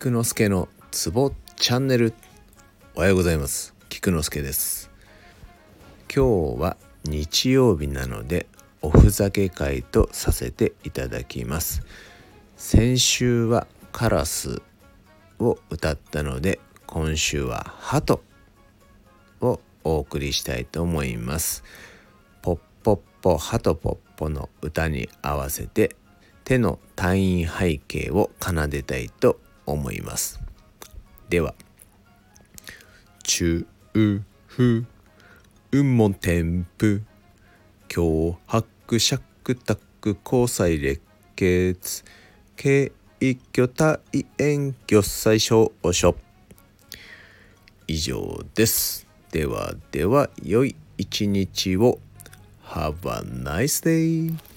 菊之助のツボチャンネルおはようございます。菊之助です。今日は日曜日なのでおふざけ会とさせていただきます。先週はカラスを歌ったので今週はハトをお送りしたいと思います。ポッポッポハトポッポの歌に合わせて手の単位背景を奏でたいと思います。では中風運門添付脅迫尺卓交際列血軽挙体縁魚採証書。以上です。ではでは良い一日を。Have a nice day!